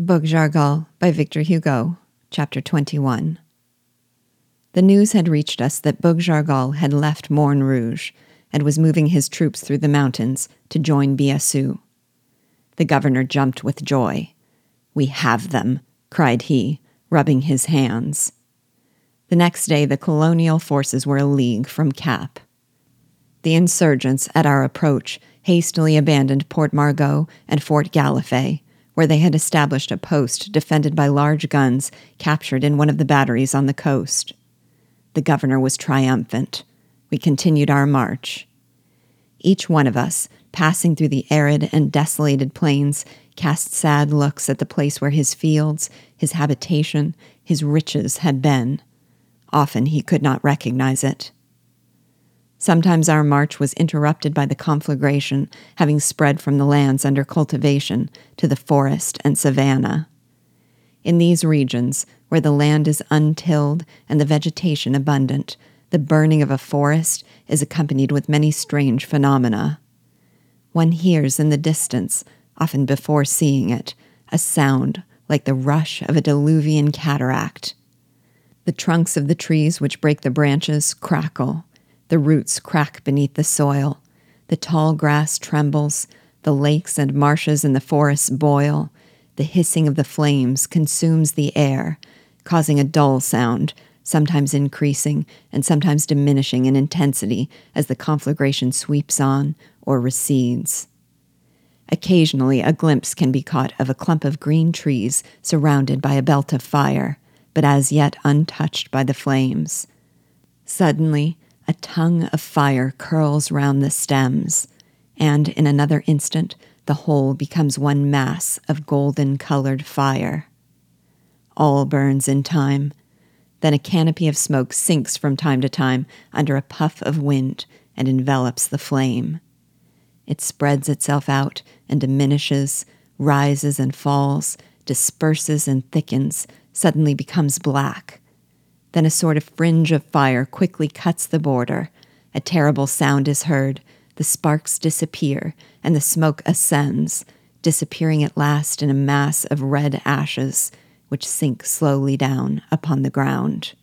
Bug Jargal by Victor Hugo, Chapter 21. The news had reached us that Bug Jargal had left Morne Rouge and was moving his troops through the mountains to join Biassou. The governor jumped with joy. We have them, cried he, rubbing his hands. The next day, the colonial forces were a league from Cap. The insurgents, at our approach, hastily abandoned Port Margot and Fort Galifet where they had established a post defended by large guns captured in one of the batteries on the coast. The governor was triumphant. We continued our march. Each one of us, passing through the arid and desolated plains, cast sad looks at the place where his fields, his habitation, his riches had been. Often he could not recognize it. Sometimes our march was interrupted by the conflagration having spread from the lands under cultivation to the forest and savanna. In these regions, where the land is untilled and the vegetation abundant, the burning of a forest is accompanied with many strange phenomena. One hears in the distance, often before seeing it, a sound like the rush of a diluvian cataract. The trunks of the trees which break the branches crackle the roots crack beneath the soil. The tall grass trembles. The lakes and marshes in the forests boil. The hissing of the flames consumes the air, causing a dull sound, sometimes increasing and sometimes diminishing in intensity as the conflagration sweeps on or recedes. Occasionally, a glimpse can be caught of a clump of green trees surrounded by a belt of fire, but as yet untouched by the flames. Suddenly, a tongue of fire curls round the stems, and in another instant the whole becomes one mass of golden colored fire. All burns in time. Then a canopy of smoke sinks from time to time under a puff of wind and envelops the flame. It spreads itself out and diminishes, rises and falls, disperses and thickens, suddenly becomes black then a sort of fringe of fire quickly cuts the border. A terrible sound is heard. The sparks disappear, and the smoke ascends, disappearing at last in a mass of red ashes, which sink slowly down upon the ground.